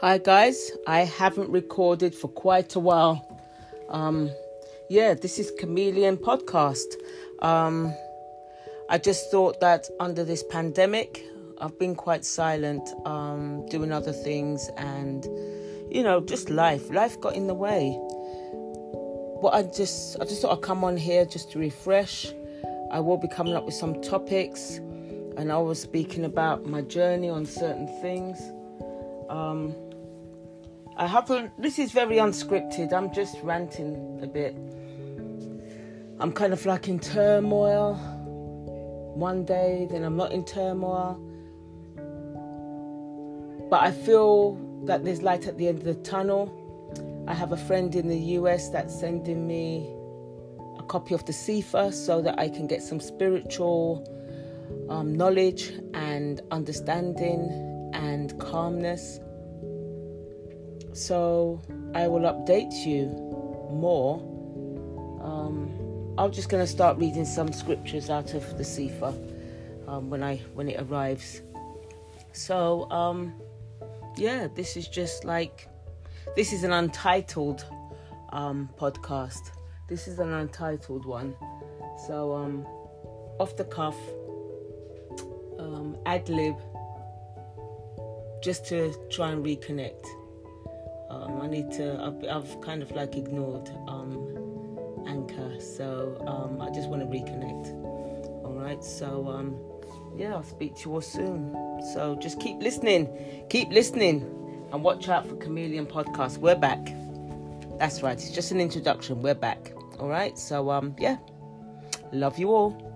Hi, guys. I haven't recorded for quite a while. Um, yeah, this is Chameleon Podcast. Um, I just thought that under this pandemic, I've been quite silent, um, doing other things, and you know, just life. Life got in the way. But I just, I just thought I'd come on here just to refresh. I will be coming up with some topics, and I was speaking about my journey on certain things. Um, I haven't, this is very unscripted. I'm just ranting a bit. I'm kind of like in turmoil one day, then I'm not in turmoil. But I feel that there's light at the end of the tunnel. I have a friend in the US that's sending me a copy of the Sifa so that I can get some spiritual um, knowledge and understanding and calmness. So I will update you more. Um, I'm just going to start reading some scriptures out of the Sifa um, when I when it arrives. So um, yeah, this is just like this is an untitled um, podcast. This is an untitled one. So um, off the cuff, um, ad lib, just to try and reconnect. Need to. I've, I've, kind of like ignored um, Anchor, so um, I just want to reconnect. All right. So um, yeah, I'll speak to you all soon. So just keep listening, keep listening, and watch out for Chameleon Podcast. We're back. That's right. It's just an introduction. We're back. All right. So um, yeah, love you all.